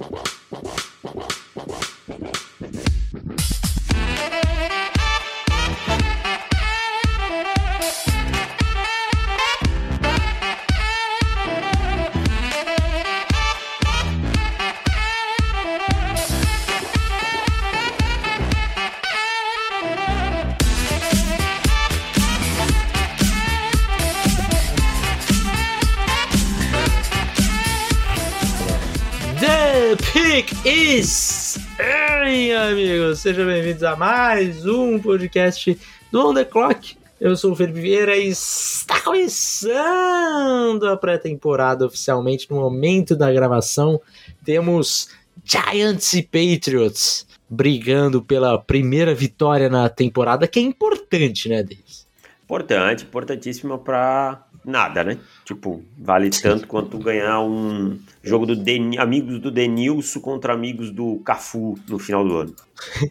The Ei, amigos, sejam bem-vindos a mais um podcast do On The Clock. Eu sou o Felipe Vieira e está começando a pré-temporada oficialmente. No momento da gravação, temos Giants e Patriots brigando pela primeira vitória na temporada, que é importante, né, Davis? Importante, importantíssima para nada, né? Tipo, vale tanto quanto ganhar um jogo do Den amigos do Denilson contra amigos do Cafu no final do ano.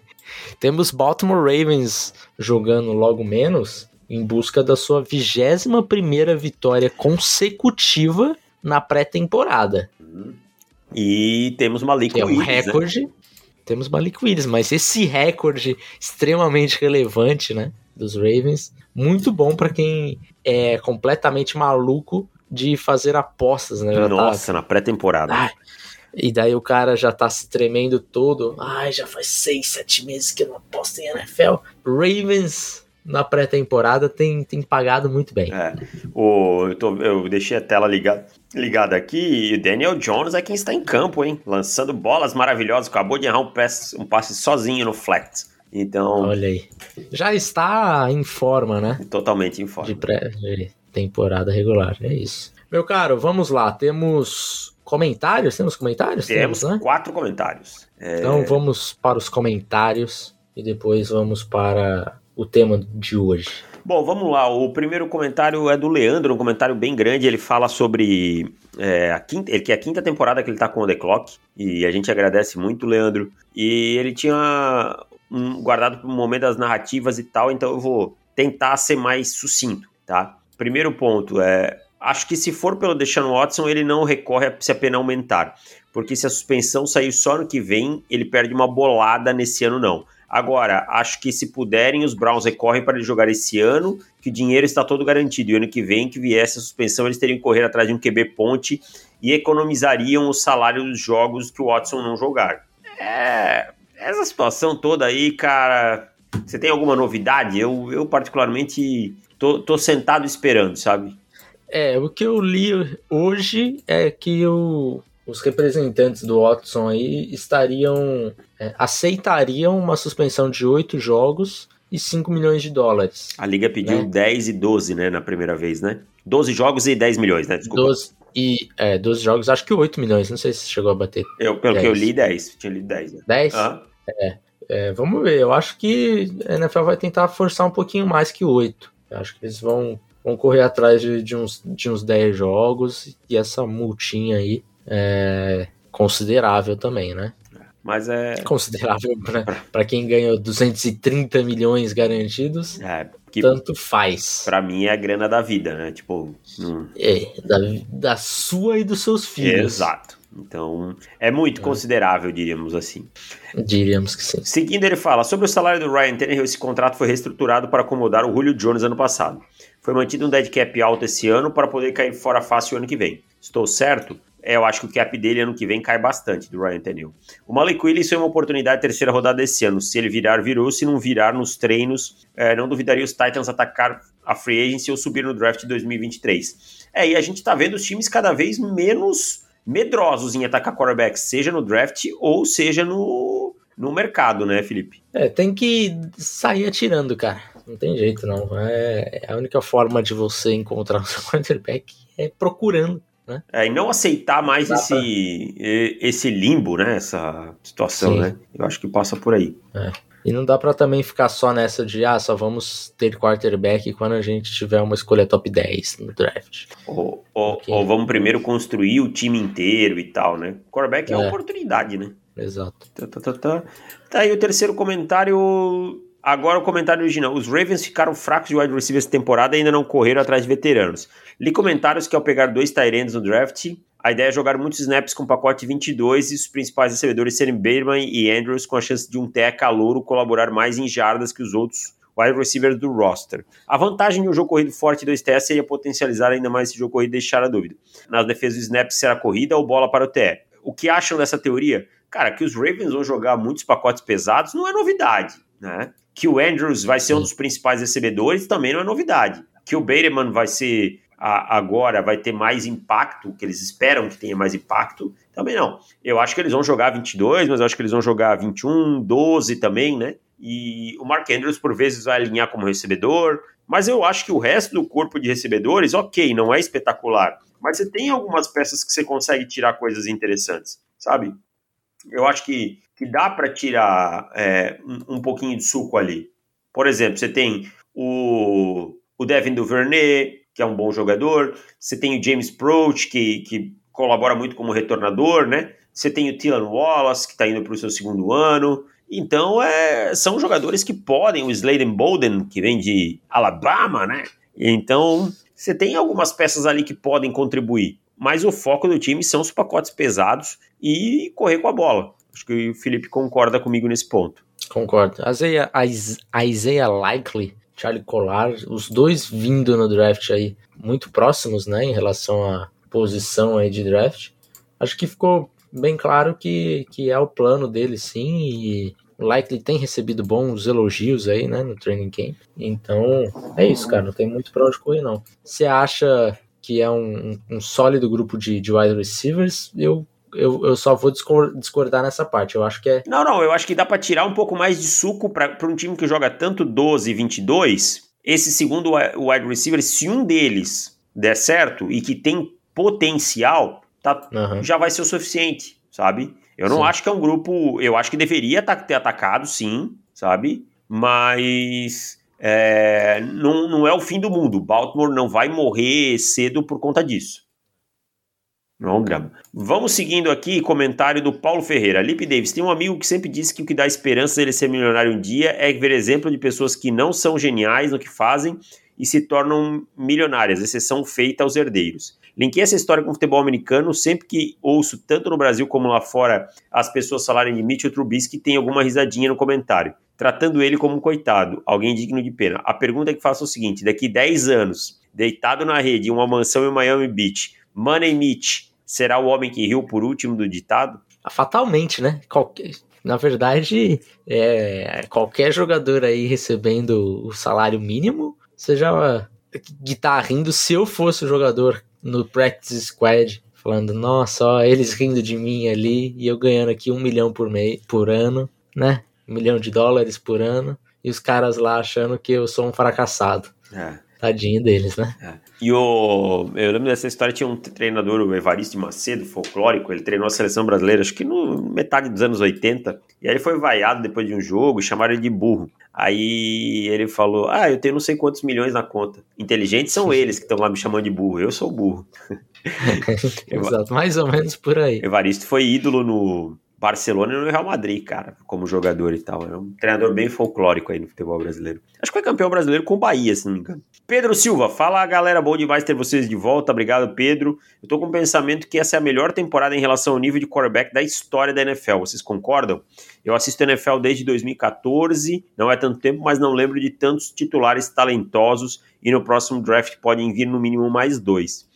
Temos Baltimore Ravens jogando logo menos em busca da sua vigésima primeira vitória consecutiva na pré-temporada. E temos Malik É um né? recorde. Temos Malik Willis, mas esse recorde extremamente relevante, né, dos Ravens, muito bom para quem é completamente maluco de fazer apostas, né? Já tá- Nossa, na pré-temporada. E daí o cara já tá se tremendo todo. Ai, já faz seis, sete meses que eu não aposto em NFL. Ravens na pré-temporada tem, tem pagado muito bem. É. O, eu, tô- eu deixei a tela ligada, ligada aqui e o Daniel Jones é quem está em campo, hein? Lançando bolas maravilhosas. Acabou de errar um passe, um passe sozinho no flex. Então, Olha aí. Já está em forma, né? totalmente em forma. De pré de temporada regular. É isso. Meu caro, vamos lá. Temos comentários? Temos comentários? Temos né? quatro comentários. É, Então vamos para os comentários e depois vamos para o tema de hoje. Bom, vamos lá. O primeiro comentário é do Leandro, um comentário bem grande. Ele fala sobre é, a quinta, ele, que é a quinta temporada que ele tá com o The Clock. E a gente agradece muito, Leandro. E ele tinha guardado para o momento das narrativas e tal, então eu vou tentar ser mais sucinto, tá? Primeiro ponto é. Acho que se for pelo Deshaun Watson, ele não recorre a se a pena aumentar. Porque se a suspensão sair só no que vem, ele perde uma bolada nesse ano, não. Agora, acho que se puderem, os Browns recorrem para ele jogar esse ano, que o dinheiro está todo garantido. E ano que vem, que viesse a suspensão, eles teriam que correr atrás de um QB ponte e economizariam o salário dos jogos que o Watson não jogar. É. Essa situação toda aí, cara. Você tem alguma novidade? Eu, eu particularmente, tô, tô sentado esperando, sabe? É, o que eu li hoje é que o- os representantes do Watson aí estariam. é, aceitariam uma suspensão de oito jogos e 5 milhões de dólares. A liga pediu Né? 10 e 12, né, na primeira vez, né? 12 jogos e 10 milhões, né? Desculpa. 12, e, é, 12 jogos, acho que 8 milhões, não sei se chegou a bater. Eu, pelo que eu 10. li, 10. Tinha lido 10. Né? 10? Ah, É, vamos ver, eu acho que a NFL vai tentar forçar um pouquinho mais que 8. Eu acho que eles vão, vão correr atrás de, de uns, de uns 10 jogos e essa multinha aí é considerável também, né? Mas é. Considerável para quem ganhou 230 milhões garantidos, É, que tanto faz. pra mim é a grana da vida, né? Tipo. hum, É, da, da sua e dos seus filhos. exato. Então, é muito considerável, diríamos assim. Diríamos que sim. Seguindo, ele fala: sobre o salário do Ryan Tannehill, esse contrato foi reestruturado para acomodar o Julio Jones ano passado. Foi mantido um dead cap alto esse ano para poder cair fora fácil ano que vem. Estou certo? É, eu acho que o cap dele ano que vem cai bastante do Ryan Tannehill. O Malik Willis foi uma oportunidade de terceira rodada desse ano. Se ele virar, virou. Se não virar nos treinos, é, não duvidaria os Titans atacar a free agency ou subir no draft de 2023. É, e a gente tá vendo os times cada vez menos medrosos em atacar quarterbacks, seja no draft ou seja no, no mercado, né, Felipe? É, tem que sair atirando, cara. Não tem jeito, não. É, a única forma de você encontrar o seu quarterback é procurando. É, e não aceitar mais Dá esse, esse limbo, né? Essa situação, Sim. né? Eu acho que passa por aí. E não dá pra também ficar só nessa de, ah, só vamos ter quarterback quando a gente tiver uma escolha top 10 no draft. Ou, ou, ou vamos primeiro construir o time inteiro e tal, né? Quarterback é, É. oportunidade, né? Exato. Tá, tá, tá, tá. Tá aí o terceiro comentário. Agora o comentário original. Os Ravens ficaram fracos de wide receivers essa temporada e ainda não correram atrás de veteranos. Li comentários que ao pegar dois Tyrands no draft, A ideia é jogar muitos snaps com pacote 22 e os principais recebedores serem Bateman e Andrews com a chance de um TE calouro colaborar mais em jardas que os outros wide receivers do roster. A vantagem de um jogo corrido forte 2TS seria potencializar ainda mais esse jogo corrido e deixar a dúvida. Nas defesas do snap será corrida ou bola para o TE. O que acham dessa teoria? Cara, que os Ravens vão jogar muitos pacotes pesados não é novidade, né? Que o Andrews vai ser um dos principais recebedores também não é novidade. Que o Bateman vai ser a, agora vai ter mais impacto, que eles esperam que tenha mais impacto, também não. Eu acho que eles vão jogar 22, mas eu acho que eles vão jogar 21, 12 também, né? E o Mark Andrews, por vezes, vai alinhar como recebedor, mas eu acho que o resto do corpo de recebedores, ok, não é espetacular, mas você tem algumas peças que você consegue tirar coisas interessantes, sabe? Eu acho que, que dá para tirar é, um, um, pouquinho de suco ali. Por exemplo, você tem o, o Devin Duvernay, que é um bom jogador, você tem o James Proach, que, que colabora muito como retornador, né? Você tem o Tylan Wallace, que está indo para o seu segundo ano. Então, é, são jogadores que podem, o Sladen Bolden, que vem de Alabama, né? Então, você tem algumas peças ali que podem contribuir, mas o foco do time são os pacotes pesados e correr com a bola. Acho que o Felipe concorda comigo nesse ponto. Concordo. A Isaiah, a Isaiah Likely, Charlie Collar, os dois vindo no draft aí muito próximos, né, em relação à posição aí de draft. Acho que ficou bem claro que, que é o plano dele, sim, e o Likely tem recebido bons elogios aí, né, no training camp. Então, é isso, cara, não tem muito pra onde correr, não. Você acha que é um, um, um sólido grupo de, de wide receivers? Eu eu, eu só vou discordar nessa parte. Eu acho que é. Não, não, eu acho que dá para tirar um pouco mais de suco para um time que joga tanto 12 e 22. Esse segundo wide receiver, se um deles der certo e que tem potencial, tá, uhum. já vai ser o suficiente, sabe? Eu não sim. acho que é um grupo. Eu acho que deveria ter atacado, sim, sabe? Mas é, não, não é o fim do mundo. Baltimore não vai morrer cedo por conta disso. Não grama. Vamos seguindo aqui, comentário do Paulo Ferreira. Lipe Davis, tem um amigo que sempre disse que o que dá esperança dele ser milionário um dia é ver exemplo de pessoas que não são geniais no que fazem e se tornam milionárias, exceção feita aos herdeiros. Linkei essa história com o futebol americano, sempre que ouço, tanto no Brasil como lá fora, as pessoas falarem de Mitchell Trubisky, tem alguma risadinha no comentário, tratando ele como um coitado, alguém digno de pena. A pergunta é que faço é o seguinte, daqui 10 anos, deitado na rede em uma mansão em Miami Beach, Money Mitch será o homem que riu por último do ditado? Fatalmente, né? Qualquer, na verdade, é, qualquer jogador aí recebendo o salário mínimo, seja que tá rindo, se eu fosse o jogador no practice squad, falando, nossa, ó, eles rindo de mim ali e eu ganhando aqui um milhão por, mês, por ano, né? Um milhão de dólares por ano, e os caras lá achando que eu sou um fracassado. É. Tadinho deles, né? É. E o. Eu lembro dessa história, tinha um treinador, o Evaristo Macedo, folclórico, ele treinou a seleção brasileira, acho que no metade dos anos 80. E aí ele foi vaiado depois de um jogo, chamaram ele de burro. Aí ele falou: Ah, eu tenho não sei quantos milhões na conta. Inteligentes são eles que estão lá me chamando de burro, eu sou burro. Exato, mais ou menos por aí. Evaristo foi ídolo no, Barcelona e no Real Madrid, cara, como jogador e tal. É um treinador bem folclórico aí no futebol brasileiro. Acho que foi campeão brasileiro com o Bahia, se não me engano. Pedro Silva, fala galera, bom demais ter vocês de volta. Obrigado, Pedro. Eu tô com o pensamento que essa é a melhor temporada em relação ao nível de quarterback da história da NFL. Vocês concordam? Eu assisto a NFL desde 2014, não é tanto tempo, mas não lembro de tantos titulares talentosos e no próximo draft podem vir no mínimo mais dois.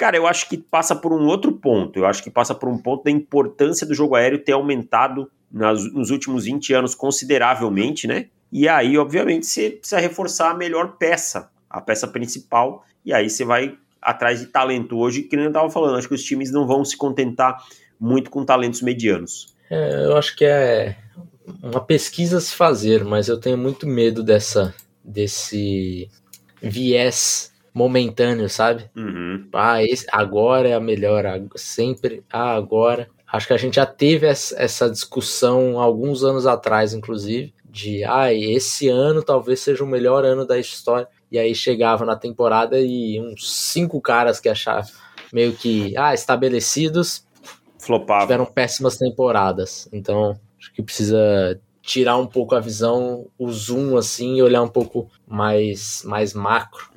Cara, eu acho que passa por um outro ponto. Eu acho que passa por um ponto da importância do jogo aéreo ter aumentado nas, nos últimos 20 anos consideravelmente, né? E aí, obviamente, você precisa reforçar a melhor peça, a peça principal, e aí você vai atrás de talento hoje, que nem eu estava falando, acho que os times não vão se contentar muito com talentos medianos. É, eu acho que é uma pesquisa a se fazer, mas eu tenho muito medo dessa desse viés momentâneo, sabe? Uhum. Ah, esse, agora é a melhor, sempre, ah, agora. Acho que a gente já teve essa discussão alguns anos atrás, inclusive, de ah, esse ano talvez seja o melhor ano da história. E aí chegava na temporada e uns cinco caras que achavam meio que ah, estabelecidos Flopava. tiveram péssimas temporadas. Então, acho que precisa tirar um pouco a visão, o zoom assim e olhar um pouco mais mais macro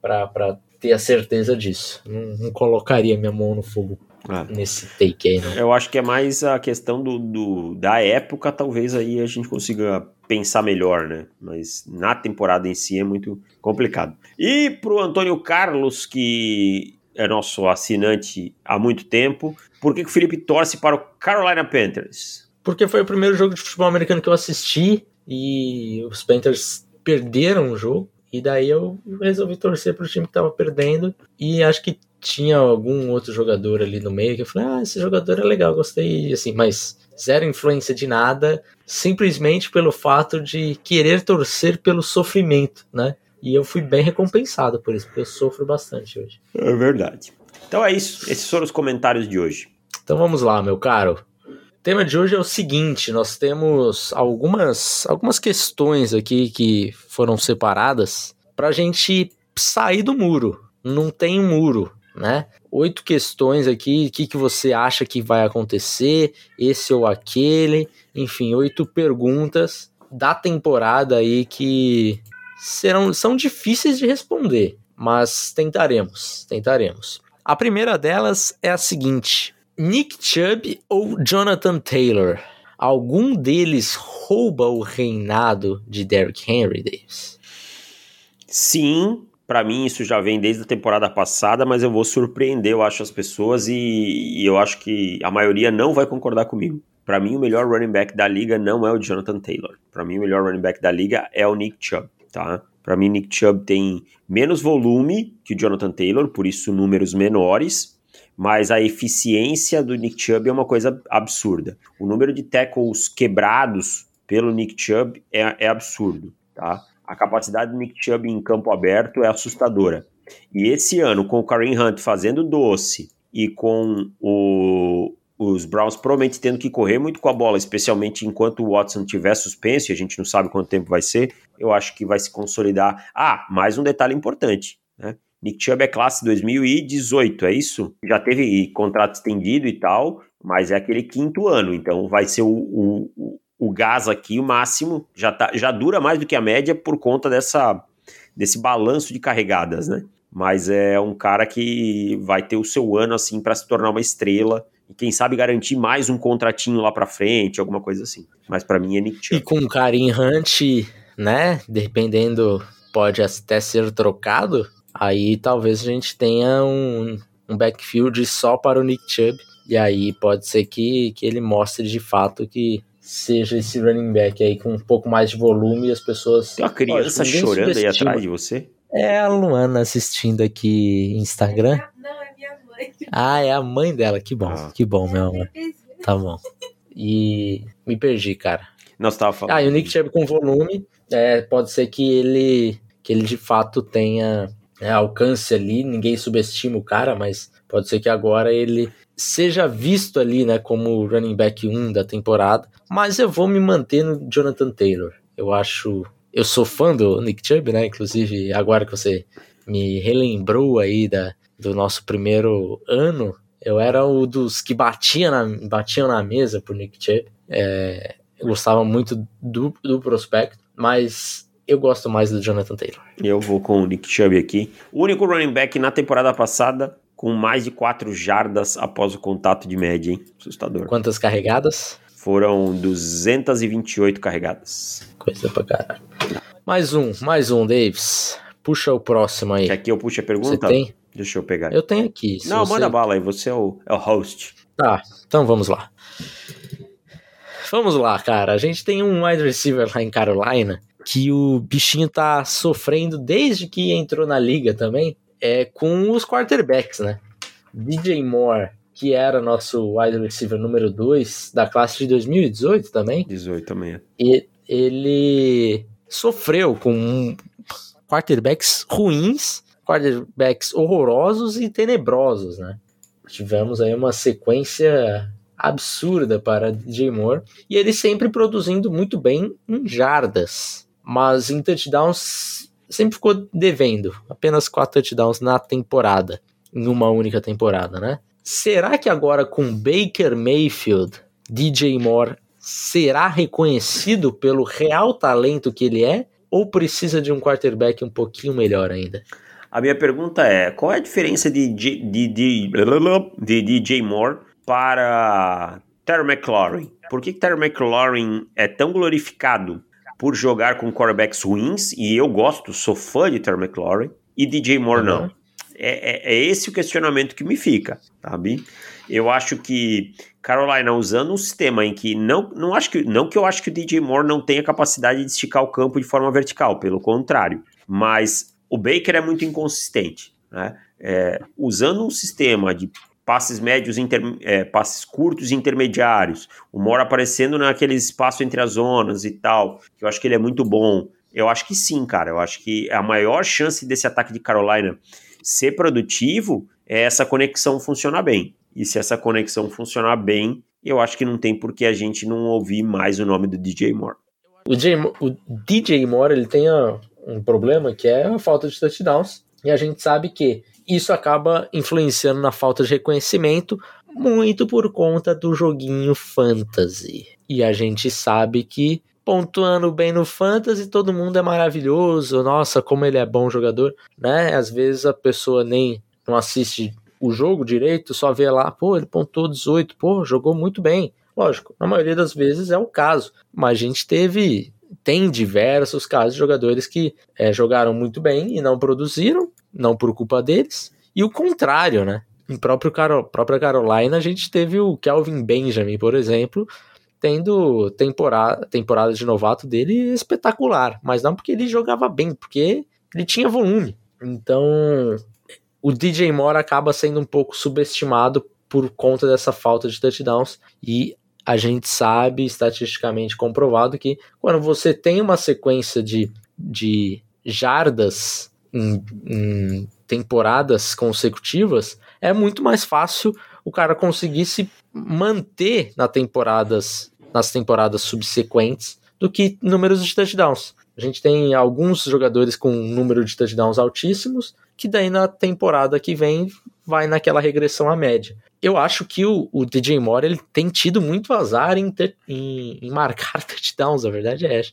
para ter a certeza disso. Não, não, colocaria minha mão no fogo é. nesse take aí, não. Eu acho que é mais a questão do, do, da época, talvez aí a gente consiga pensar melhor, né? Mas na temporada em si é muito complicado. E pro Antônio Carlos, que é nosso assinante há muito tempo, por que, que o Felipe torce para o Carolina Panthers? Porque foi o primeiro jogo de futebol americano que eu assisti e os Panthers perderam o jogo. E daí eu resolvi torcer para o time que estava perdendo. E acho que tinha algum outro jogador ali no meio que eu falei: ah, esse jogador é legal, gostei. Assim, mas zero influência de nada, simplesmente pelo fato de querer torcer pelo sofrimento, né? E eu fui bem recompensado por isso, porque eu sofro bastante hoje. É verdade. Então é isso. Esses foram os comentários de hoje. Então vamos lá, meu caro. O tema de hoje é o seguinte: nós temos algumas, algumas questões aqui que foram separadas para a gente sair do muro. Não tem um muro, né? Oito questões aqui, o que, que você acha que vai acontecer, esse ou aquele, enfim, oito perguntas da temporada aí que serão são difíceis de responder, mas tentaremos, tentaremos. A primeira delas é a seguinte: Nick Chubb ou Jonathan Taylor? Algum deles rouba o reinado de Derrick Henry, Davis? Sim, para mim isso já vem desde a temporada passada, mas eu vou surpreender, eu acho, as pessoas e, e eu acho que a maioria não vai concordar comigo. Para mim, o melhor running back da liga não é o Jonathan Taylor. Para mim, o melhor running back da liga é o Nick Chubb, tá? Para mim, Nick Chubb tem menos volume que o Jonathan Taylor, por isso números menores, mas a eficiência do Nick Chubb é uma coisa absurda. O número de tackles quebrados pelo Nick Chubb é, é absurdo, tá? A capacidade do Nick Chubb em campo aberto é assustadora. E esse ano, com o Kareem Hunt fazendo doce e com o, os Browns provavelmente tendo que correr muito com a bola, especialmente enquanto o Watson tiver suspenso, e a gente não sabe quanto tempo vai ser, eu acho que vai se consolidar. Ah, mais um detalhe importante, né? Nick Chubb é classe 2018, é isso? Já teve contrato estendido e tal, mas é aquele quinto ano, então vai ser o, o, o gás aqui, o máximo, já, tá, já dura mais do que a média por conta dessa, desse balanço de carregadas, né? Mas é um cara que vai ter o seu ano assim para se tornar uma estrela e quem sabe garantir mais um contratinho lá para frente, alguma coisa assim. Mas para mim é Nick Chubb. E com o Karim Hunt, né, dependendo, pode até ser trocado, aí talvez a gente tenha um, um backfield só para o Nick Chubb, e aí pode ser que, que ele mostre de fato que seja esse running back aí com um pouco mais de volume e as pessoas... Tem uma criança chorando aí atrás de você? É a Luana assistindo aqui Instagram. Ah, é a mãe dela. Que bom, ah. que bom, meu amor. Tá bom. E me perdi, cara. Não, você tava falando. Ah, e o Nick Chubb com volume, é, pode ser que ele, que ele de fato tenha é, alcance ali. Ninguém subestima o cara, mas pode ser que agora ele seja visto ali, né, como running back 1 da temporada. Mas eu vou me manter no Jonathan Taylor. Eu acho. Eu sou fã do Nick Chubb, né? Inclusive, agora que você me relembrou aí da, do nosso primeiro ano, eu era o dos que batia na, batiam na mesa por Nick Chubb. É, eu gostava muito do, do prospecto, mas eu gosto mais do Jonathan Taylor. Eu vou com o Nick Chubb aqui. O único running back na temporada passada com mais de 4 jardas após o contato de média, hein? Assustador. Quantas carregadas? Foram 228 carregadas. Coisa pra caralho. Mais um, mais um, Davis. Puxa o próximo aí. Quer que eu puxe a pergunta? Você tem? Deixa eu pegar. Eu tenho aqui. Não, você... manda bala aí, você é o, é o host. Tá, então vamos lá. Vamos lá, cara. A gente tem um wide receiver lá em Carolina que o bichinho tá sofrendo desde que entrou na liga também, é com os quarterbacks, né? DJ Moore, que era nosso wide receiver número 2 da classe de 2018 também. 18 também. É. E ele sofreu com quarterbacks ruins quarterbacks horrorosos e tenebrosos, né? Tivemos aí uma sequência absurda para DJ Moore e ele sempre produzindo muito bem em jardas, mas em touchdowns sempre ficou devendo, apenas quatro touchdowns na temporada, em uma única temporada, né? Será que agora com Baker Mayfield, DJ Moore será reconhecido pelo real talento que ele é ou precisa de um quarterback um pouquinho melhor ainda? A minha pergunta é: qual é a diferença de, de, de, de, DJ Moore para Terry McLaurin? Por que Terry McLaurin é tão glorificado por jogar com quarterbacks ruins? E eu gosto, sou fã de Terry McLaurin, e DJ Moore uhum. não. É, é, é, esse o questionamento que me fica, sabe? Eu acho que Carolina usando um sistema em que não, não acho que não que eu acho que o DJ Moore não tenha capacidade de esticar o campo de forma vertical, pelo contrário, mas o Baker é muito inconsistente, né? É, usando um sistema de passes médios, inter, é, passes curtos e intermediários, o Moore aparecendo naquele espaço entre as zonas e tal, eu acho que ele é muito bom. Eu acho que sim, cara. Eu acho que a maior chance desse ataque de Carolina ser produtivo é essa conexão funcionar bem. E se essa conexão funcionar bem, eu acho que não tem por que a gente não ouvir mais o nome do DJ Moore. O DJ, o DJ Moore ele tem um problema que é a falta de touchdowns. E a gente sabe que isso acaba influenciando na falta de reconhecimento, muito por conta do joguinho fantasy. E a gente sabe que pontuando bem no fantasy, todo mundo é maravilhoso, nossa, como ele é bom jogador, né? Às vezes a pessoa nem não assiste o jogo direito, só vê lá, pô, ele pontuou 18, pô, jogou muito bem. Lógico, na maioria das vezes é o caso, mas a gente teve tem diversos casos de jogadores que é, jogaram muito bem e não produziram, não por culpa deles, e o contrário, né? Em próprio Caro, própria Carolina, a gente teve o Kelvin Benjamin, por exemplo, tendo temporada, temporada de novato dele espetacular, mas não porque ele jogava bem, porque ele tinha volume. Então, o DJ Moore acaba sendo um pouco subestimado por conta dessa falta de touchdowns e a gente sabe, estatisticamente comprovado, que quando você tem uma sequência de, de jardas em, em temporadas consecutivas, é muito mais fácil o cara conseguir se manter na temporadas, nas temporadas subsequentes do que números de touchdowns. A gente tem alguns jogadores com um número de touchdowns altíssimos, que daí na temporada que vem vai naquela regressão à média. Eu acho que o, o DJ Moore ele tem tido muito azar em, ter, em, em marcar touchdowns, a verdade é essa.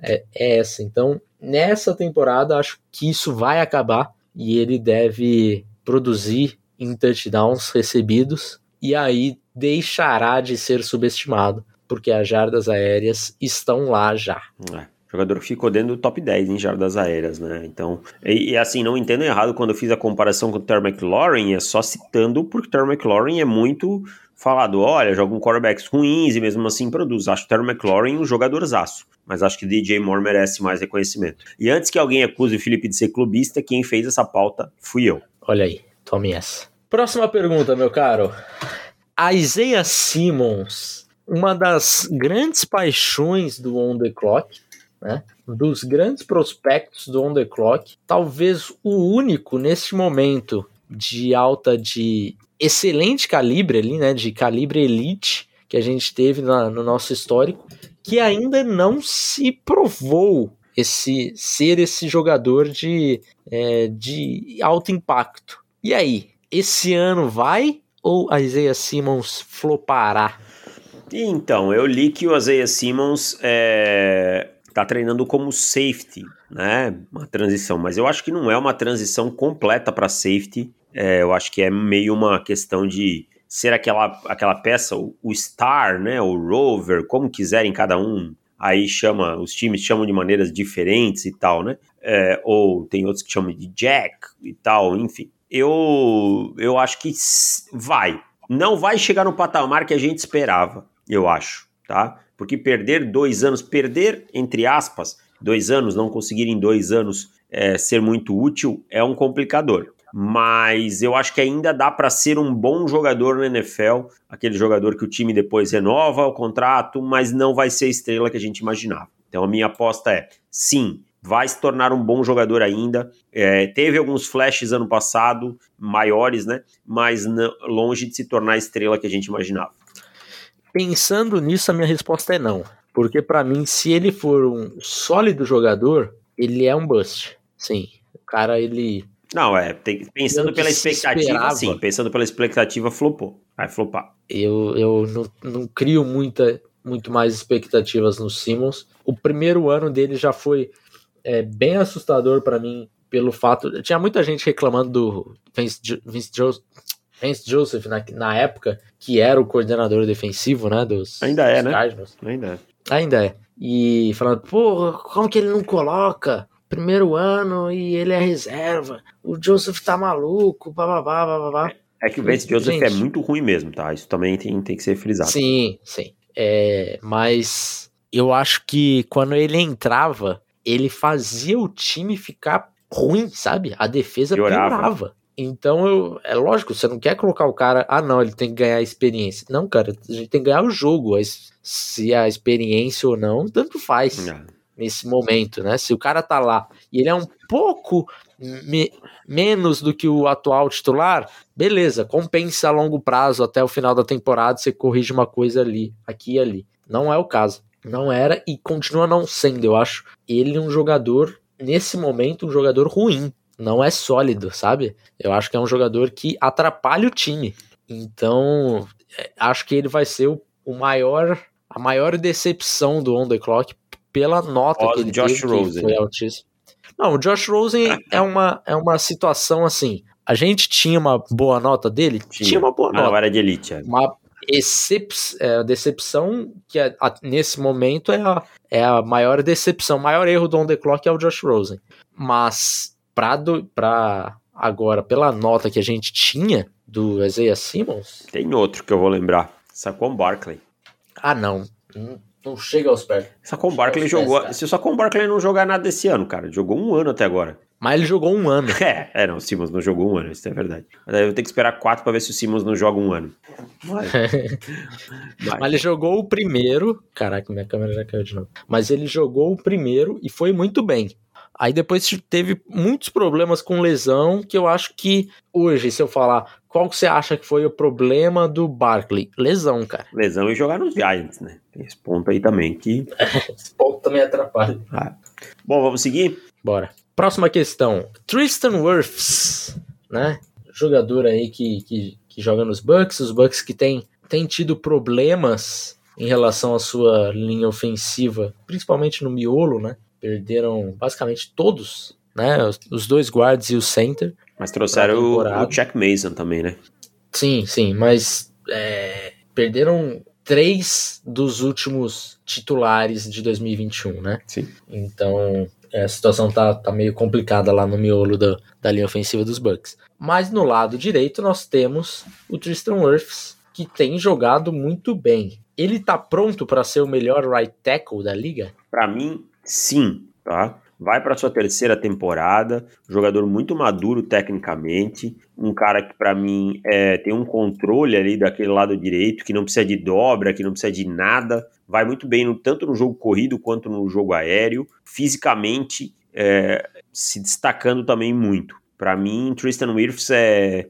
É, é essa. Então, nessa temporada, acho que isso vai acabar e ele deve produzir em touchdowns recebidos e aí deixará de ser subestimado, porque as jardas aéreas estão lá já. É. Jogador que ficou dentro do top 10 em jardas aéreas, né? Então, e, e, assim, não entendo errado quando eu fiz a comparação com o Terry McLaurin, é só citando porque o Terry McLaurin é muito falado, olha, joga um quarterbacks ruins e mesmo assim produz. Acho o Terry McLaurin um jogadorzaço, mas acho que DJ Moore merece mais reconhecimento. E antes que alguém acuse o Felipe de ser clubista, quem fez essa pauta fui eu. Olha aí, tome essa. Próxima pergunta, meu caro. Isaiah Simmons, uma das grandes paixões do On The Clock, né? dos grandes prospectos do On The Clock, talvez o único neste momento de alta de excelente calibre ali, né, de calibre elite que a gente teve na, no nosso histórico, que ainda não se provou esse ser esse jogador de, é, de alto impacto. E aí, esse ano vai ou a Isaiah Simmons flopará? Então, eu li que o Isaiah Simmons é, tá treinando como safety, né? Uma transição, mas eu acho que não é uma transição completa para safety. É, eu acho que é meio uma questão de ser aquela, aquela peça, o, o star, né? O rover, como quiserem cada um. Aí chama, os times chamam de maneiras diferentes e tal, né? É, ou tem outros que chamam de jack e tal, enfim eu, eu acho que vai. Não vai chegar no patamar que a gente esperava, eu acho, tá? Porque perder dois anos, perder, entre aspas, dois anos, não conseguir em dois anos é, ser muito útil, é um complicador. Mas eu acho que ainda dá para ser um bom jogador no NFL, aquele jogador que o time depois renova o contrato, mas não vai ser a estrela que a gente imaginava. Então a minha aposta é sim, vai se tornar um bom jogador ainda. É, teve alguns flashes ano passado, maiores, né? Mas longe de se tornar a estrela que a gente imaginava. Pensando nisso, a minha resposta é não. Porque para mim, se ele for um sólido jogador, ele é um bust. Sim. O cara, ele. Não, é. Tem, pensando pela expectativa, sim. Pensando pela expectativa, flopou. Vai flopar. Eu, eu não, não crio muita, muito mais expectativas no Simmons. O primeiro ano dele já foi é bem assustador para mim pelo fato. Tinha muita gente reclamando do Vince, Vince, Vince Joseph na, na época, que era o coordenador defensivo, né? Dos, Ainda é, dos né? Cardinals. Ainda é. Ainda é. E falando, pô, como que ele não coloca? Primeiro ano e ele é reserva. O Joseph tá maluco, bababá, bababá. É que o Vince Joseph Gente. é muito ruim mesmo, tá? Isso também tem, tem que ser frisado. Sim, sim. É, mas eu acho que quando ele entrava, ele fazia o time ficar ruim, sabe? A defesa Piorava. piorava. Então, eu, é lógico, você não quer colocar o cara, ah, não, ele tem que ganhar experiência. Não, cara, a gente tem que ganhar o jogo. Se a experiência ou não, tanto faz Ah, nesse momento, né? Se o cara tá lá e ele é um pouco me- menos do que o atual titular, beleza, compensa a longo prazo até o final da temporada, você corrige uma coisa ali, aqui e ali. Não é o caso. Não era e continua não sendo, eu acho. Ele um jogador, nesse momento, um jogador ruim. Não é sólido, sabe? Eu acho que é um jogador que atrapalha o time. Então, é, acho que ele vai ser o, o maior, a maior decepção do On The Clock pela nota que ele Josh teve, Rosen. foi altíssima. Não, o Josh Rosen é uma, é uma situação assim. A gente tinha uma boa nota dele? Tinha. Tinha, uma boa Ah, não nota. era de elite. é. Uma excep é, decepção que é- a- nesse momento é a, é a maior decepção. O maior erro do On The Clock é o Josh Rosen. Mas pra agora, pela nota que a gente tinha do Isaiah Simmons, Tem outro que eu vou lembrar. Saquon Barkley. ah não, não, não chega aos pés. Saquon Barkley jogou. pés. Se o Saquon Barkley não jogar nada esse ano, cara, jogou um ano até agora. Mas ele jogou um ano. É, é, não, o Simmons não jogou um ano, isso é verdade. Mas aí eu vou ter que esperar quatro pra ver se o Simmons não joga um ano. Mas, Mas ele jogou o primeiro. Caraca, minha câmera já caiu de novo. Mas ele jogou o primeiro e foi muito bem. Aí depois teve muitos problemas com lesão, que eu acho que hoje, se eu falar qual que você acha que foi o problema do Barkley? Lesão, cara. lesão e jogar nos Giants, né? Tem esse ponto aí também que. Esse ponto também atrapalha. Ah. Bom, vamos seguir? Bora. Próxima questão. Tristan Wirfs, né? Jogador aí que, que, que joga nos Bucks. Os Bucks que tem, tem tido problemas em relação à sua linha ofensiva, principalmente no miolo, né? Perderam basicamente todos, né? Os, os dois guards e o center. Mas trouxeram o, Chuck Mason também, né? Sim, sim, mas é, perderam três dos últimos titulares de 2021, né? Sim. Então é, a situação tá, tá meio complicada lá no miolo da, da linha ofensiva dos Bucks. Mas no lado direito nós temos o Tristan Wirfs, que tem jogado muito bem. Ele tá pronto para ser o melhor right tackle da liga? Pra mim, sim, tá? Vai pra sua terceira temporada, jogador muito maduro tecnicamente, um cara que pra mim é, tem um controle ali daquele lado direito, que não precisa de dobra, que não precisa de nada, vai muito bem no- tanto no jogo corrido quanto no jogo aéreo, fisicamente é, se destacando também muito. Pra mim, Tristan Wirfs é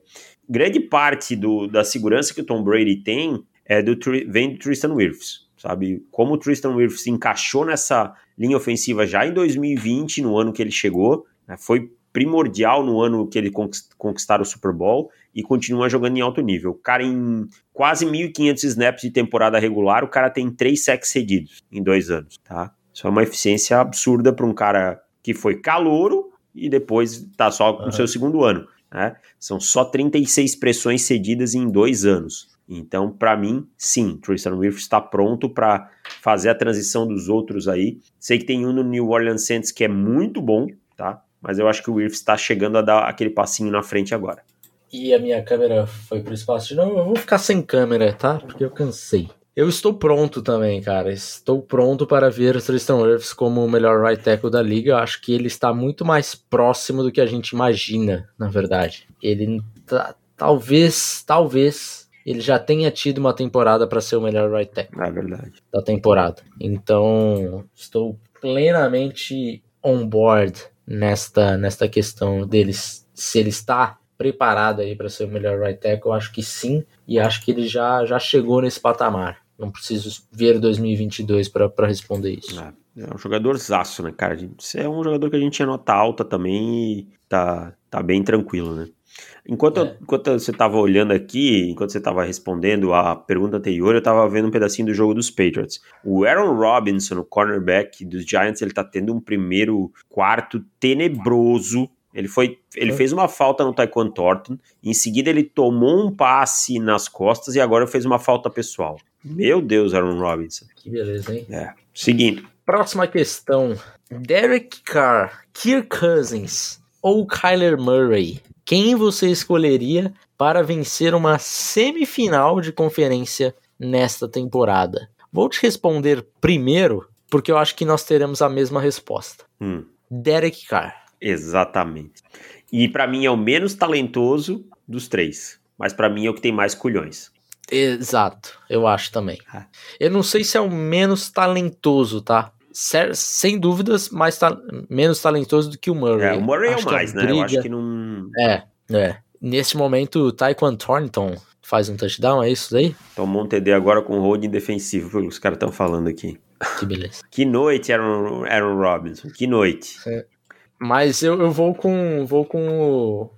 grande parte do, da segurança que o Tom Brady tem é do, vem do Tristan Wirfs, sabe? Como o Tristan Wirfs se encaixou nessa linha ofensiva já em 2020, no ano que ele chegou, né? foi primordial no ano que ele conquist- conquistaram o Super Bowl e continua jogando em alto nível. O cara em quase 1.500 snaps de temporada regular, o cara tem três sacks cedidos em dois anos, tá? Isso é uma eficiência absurda para um cara que foi calouro e depois tá só com o Aham. seu segundo ano, né? São só 36 pressões cedidas em dois anos. Então, para mim, sim, Tristan Wirfs está pronto para fazer a transição dos outros aí. Sei que tem um no New Orleans Saints que é muito bom, tá? Mas eu acho que o Wirfs está chegando a dar aquele passinho na frente agora. E a minha câmera foi pro espaço de novo. Eu vou ficar sem câmera, tá? Porque eu cansei. Eu estou pronto também, cara. Estou pronto para ver o Tristan Wirfs como o melhor right tackle da liga. Eu acho que ele está muito mais próximo do que a gente imagina, na verdade. Ele tá- talvez, talvez ele já tenha tido uma temporada para ser o melhor right tackle É verdade. da temporada. Então, estou plenamente on board nesta, nesta questão deles. Se ele está preparado aí para ser o melhor right tackle, eu acho que sim, e acho que ele já, já chegou nesse patamar. Não preciso ver 2022 para responder isso. É, é um jogador zaço, né, cara? Você é um jogador que a gente tinha nota alta também e tá, tá bem tranquilo, né? Enquanto, eu- É. enquanto você tava olhando aqui, enquanto você tava respondendo a pergunta anterior, eu tava vendo um pedacinho do jogo dos Patriots. O Aaron Robinson, o cornerback dos Giants, ele tá tendo um primeiro quarto tenebroso, Ele foi, ele fez uma falta no Taekwondo Thornton, em seguida ele tomou um passe nas costas e agora fez uma falta pessoal. Meu Deus, Aaron Robinson. Que beleza, hein? É. Seguindo. Próxima questão. Derek Carr, Kirk Cousins ou Kyler Murray? Quem você escolheria para vencer uma semifinal de conferência nesta temporada? Vou te responder primeiro, porque eu acho que nós teremos a mesma resposta. Hum, Derek Carr. exatamente. E pra mim é o menos talentoso dos três. Mas pra mim é o que tem mais culhões. Exato, eu acho também. Ah. Eu não sei se é o menos talentoso, tá? Sem dúvidas, mais ta- menos talentoso do que o Murray. É, o Murray é Acho o que a mais, né? Eu acho que não. É, é. Nesse momento, o Taekwondo Thornton faz um touchdown, é isso daí? Tomou um TD agora com holding defensivo, pelo que os caras estão falando aqui. Que beleza. Que noite, Aaron, Aaron Robinson. Que noite. Mas eu, eu vou com. Vou com o.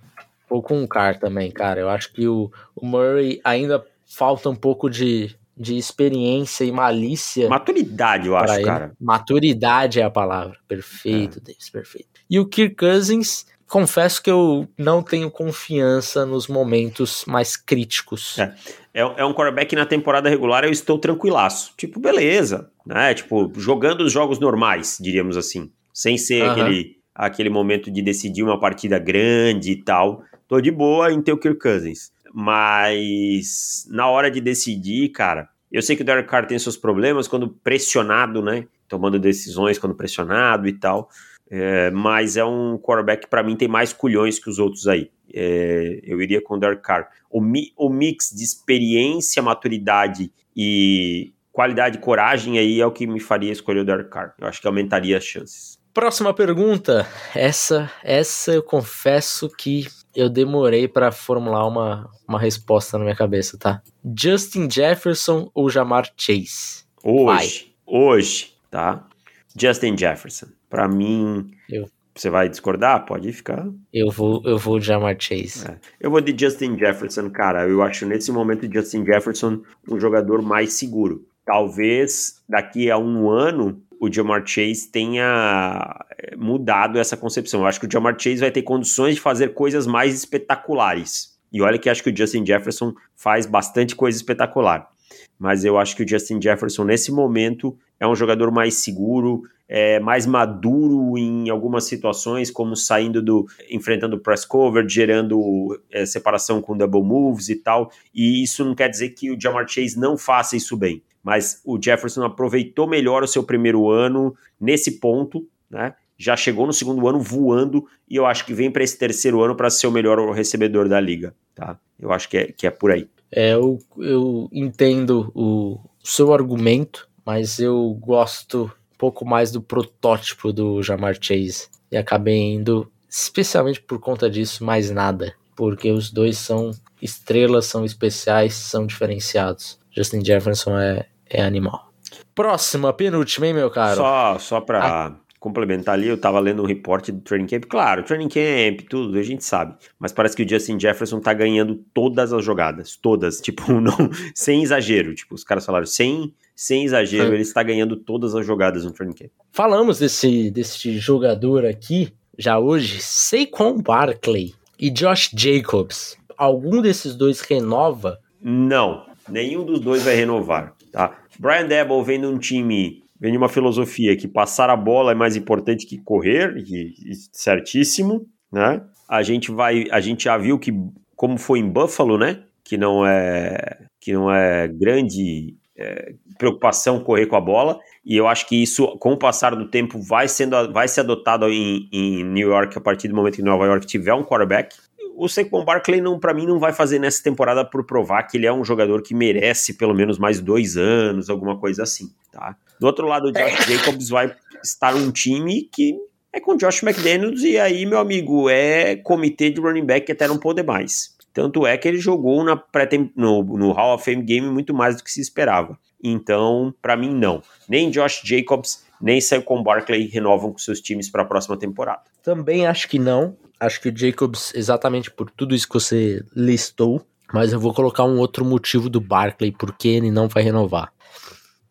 Vou com o Carr também, cara. Eu acho que o, o Murray ainda falta um pouco de, de experiência e malícia. Maturidade, eu acho, ele. cara. Maturidade é a palavra. Perfeito, Davis, perfeito. E o Kirk Cousins, confesso que eu não tenho confiança nos momentos mais críticos. É. É, é um quarterback na temporada regular, eu estou tranquilaço. Tipo, beleza. Né? Tipo, jogando os jogos normais, diríamos assim. Sem ser aquele, aquele momento de decidir uma partida grande e tal. Tô de boa em ter o Kirk Cousins. Mas na hora de decidir, cara, eu sei que o Derek Carr tem seus problemas quando pressionado, né? Tomando decisões quando pressionado e tal. É, mas é um quarterback que pra mim tem mais culhões que os outros aí. É, eu iria com o Derek Carr. O, mi- o mix de experiência, maturidade e qualidade e coragem aí é o que me faria escolher o Derek Carr. Eu acho que aumentaria as chances. Próxima pergunta. Essa, essa eu confesso que eu demorei pra formular uma, uma resposta na minha cabeça, tá? Justin Jefferson ou Jamar Chase? Hoje, hoje, tá? Justin Jefferson. Pra mim, Eu- você vai discordar? Pode ficar. Eu vou, eu vou de Jamar Chase. É. Eu vou de Justin Jefferson, cara. Eu acho nesse momento Justin Jefferson um jogador mais seguro. Talvez daqui a um ano o Jamar Chase tenha eh, mudado essa concepção. Eu acho que o Jamar Chase vai ter condições de fazer coisas mais espetaculares. E olha que acho que o Justin Jefferson faz bastante coisa espetacular. Mas eu acho que o Justin Jefferson, nesse momento, é um jogador mais seguro, é, mais maduro em algumas situações, como saindo do. enfrentando press cover, gerando é, separação com double moves e tal. E isso não quer dizer que o Jamar Chase não faça isso bem. Mas o Jefferson aproveitou melhor o seu primeiro ano nesse ponto, né? Já chegou no segundo ano voando e eu acho que vem para esse terceiro ano para ser o melhor recebedor da liga, tá? Eu acho que é, que é por aí. É, eu, eu entendo o seu argumento, mas eu gosto um pouco mais do protótipo do Jamar Chase. E acabei indo, especialmente por conta disso, mais nada. Porque os dois são estrelas, são especiais, são diferenciados. Justin Jefferson é, é animal. Próxima, penúltima, hein, meu caro? Só, só para complementar ali, eu tava lendo um reporte do Training Camp. Claro, Training Camp, tudo, a gente sabe. Mas parece que o Justin Jefferson tá ganhando todas as jogadas. Todas. Tipo, não, sem exagero. Tipo, os caras falaram, sem, sem exagero, É. ele está ganhando todas as jogadas no Training Camp. Falamos desse, desse jogador aqui já hoje, Saquon Barkley e Josh Jacobs. Algum desses dois renova? Não, nenhum dos dois vai renovar, tá? Brian Debo vem de um time, vem de uma filosofia que passar a bola é mais importante que correr, e, e certíssimo, né? A gente vai, a gente já viu que como foi em Buffalo, né? Que não é que não é grande é, preocupação correr com a bola. E eu acho que isso, com o passar do tempo, vai, sendo, vai ser adotado em, em New York a partir do momento que Nova York tiver um quarterback. O Saquon Barkley, não, para mim, não vai fazer nessa temporada por provar que ele é um jogador que merece pelo menos mais dois anos, alguma coisa assim, tá? Do outro lado, o Josh Jacobs vai estar um time que é com Josh McDaniels e aí, meu amigo, é comitê de running back até não poder mais. Tanto é que ele jogou na pré no, no Hall of Fame Game muito mais do que se esperava. Então, para mim, não. Nem Josh Jacobs, nem Saquon Barkley renovam com seus times para a próxima temporada. Também acho que não. Acho que o Jacobs, exatamente por tudo isso que você listou, mas eu vou colocar um outro motivo do Barkley porque ele não vai renovar.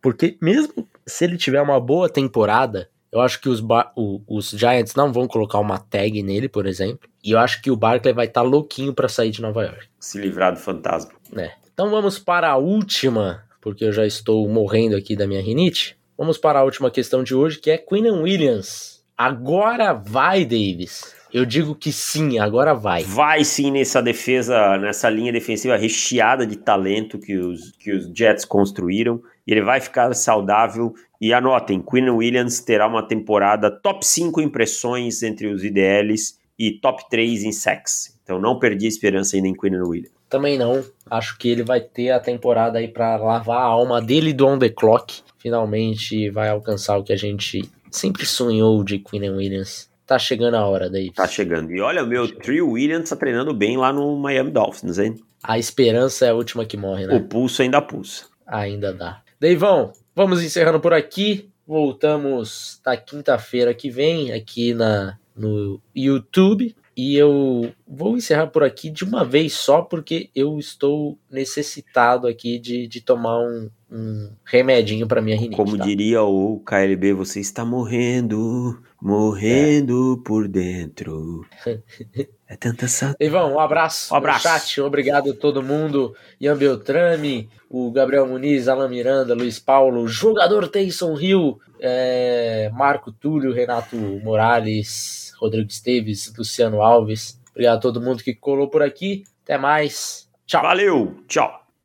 Porque mesmo se ele tiver uma boa temporada, Eu acho que os, o, os Giants não vão colocar uma tag nele, por exemplo. E eu acho que o Barkley vai estar tá louquinho para sair de Nova York. Se livrar do fantasma. É. Então vamos para a última, porque eu já estou morrendo aqui da minha rinite. Vamos para a última questão de hoje, que é Quinn Williams. Agora vai, Davis. Eu digo que sim, agora vai. Vai sim nessa defesa, nessa linha defensiva recheada de talento que os, que os Jets construíram. E ele vai ficar saudável. E anotem, Quinn Williams terá uma temporada top 5 impressões entre os IDLs e top 3 em sacks. Então não perdi a esperança ainda em Quinn Williams. Também não. Acho que ele vai ter a temporada aí para lavar a alma dele do on the clock. Finalmente vai alcançar o que a gente sempre sonhou de Quinn Williams. Tá chegando a hora daí. Tá chegando. E olha, o meu Trey Williams tá treinando bem lá no Miami Dolphins, hein? A esperança é a última que morre, né? O pulso ainda pulsa. Ainda dá. Deivão, vamos encerrando por aqui. Voltamos na quinta-feira que vem aqui na, no YouTube. E eu vou encerrar por aqui de uma vez só, porque eu estou necessitado aqui de, de tomar um, um remedinho para minha rinite. Como tá? diria o KLB, você está morrendo, morrendo é. por dentro. é tanta saudade. Ivan, um abraço. Um abraço. chat, obrigado a todo mundo. Ian Beltrame, o Gabriel Muniz, Alan Miranda, Luiz Paulo, jogador Taysom Hill, é, Marco Túlio, Renato Morales. Rodrigo Esteves, Luciano Alves. Obrigado a todo mundo que colou por aqui. Até mais. Tchau. Valeu. Tchau.